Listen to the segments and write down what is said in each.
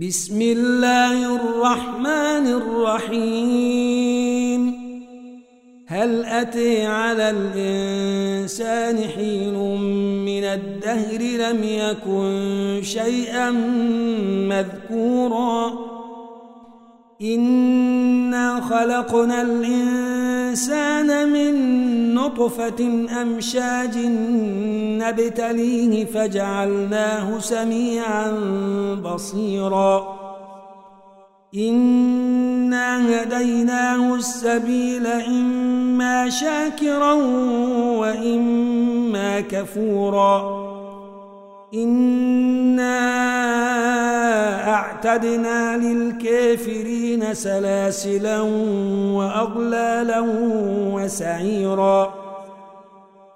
بسم الله الرحمن الرحيم. هل أتي على الإنسان حين من الدهر لم يكن شيئا مذكورا؟ إنا خلقنا الإنسان من نطفة أمشاج نبتليه فجعلناه سميعا بصيرا. إنا هديناه السبيل إما شاكرا وإما كفورا. إنا أعتدنا للكافرين سلاسلا وأغلالا وسعيرا.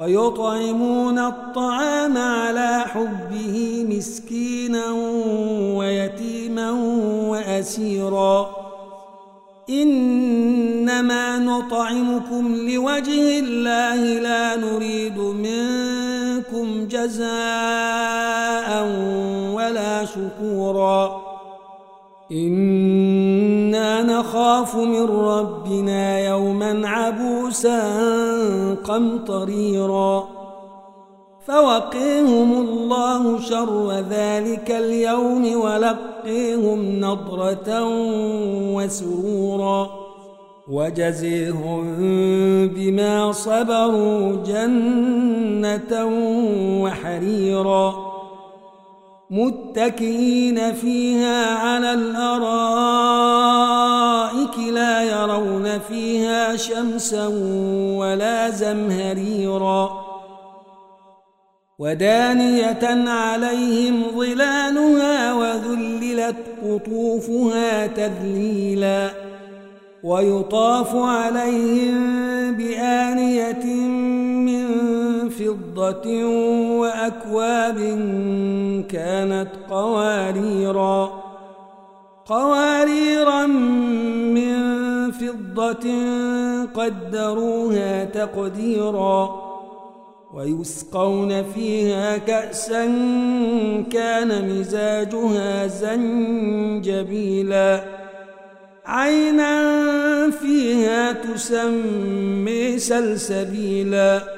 ويطعمون الطعام على حبه مسكينا ويتيما وأسيرا. إنما نطعمكم لوجه الله لا نريد منكم جزاء ولا شكورا. نخاف من ربنا يوما عبوسا قمطريرا. فوقيهم الله شر ذلك اليوم ولقيهم نضرة وسرورا. وجزيهم بما صبروا جنة وحريرا. متكئين فيها على الأرائك لا يرون فيها شمسا ولا زمهريرا ودانية عليهم ظلالها وذللت قطوفها تذليلا ويطاف عليهم بآنية فضة وأكواب كانت قواريرا قواريرا من فضة قدروها تقديراً ويسقون فيها كأسا كان مزاجها زنجبيلا. عينا فيها تسمي سلسبيلا.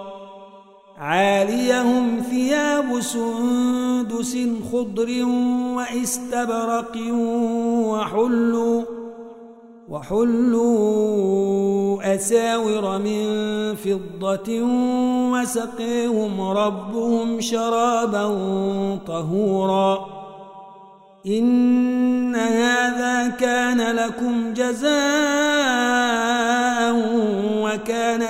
عاليهم ثياب سندس خضر واستبرق وحلوا وحلوا أساور من فضة وسقيهم ربهم شرابا طهورا. إن هذا كان لكم جزاء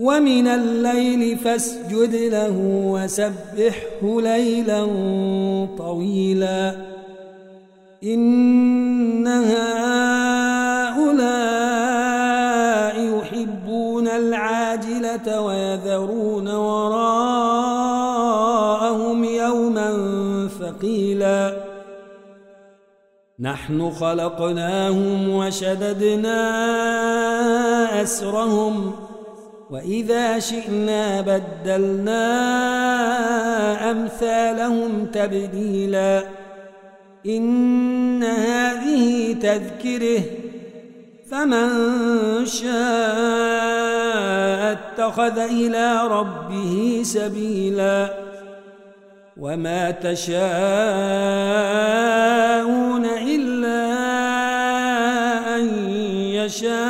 ومن الليل فاسجد له وسبحه ليلا طويلا. إن هؤلاء يحبون العاجلة ويذرون وراءهم يوما ثقيلا. نحن خلقناهم وشددنا أسرهم وإذا شئنا بدلنا أمثالهم تبديلا. إن هذه تذكره فمن شاء اتخذ إلى ربه سبيلا. وما تشاءون إلا أن يشاء.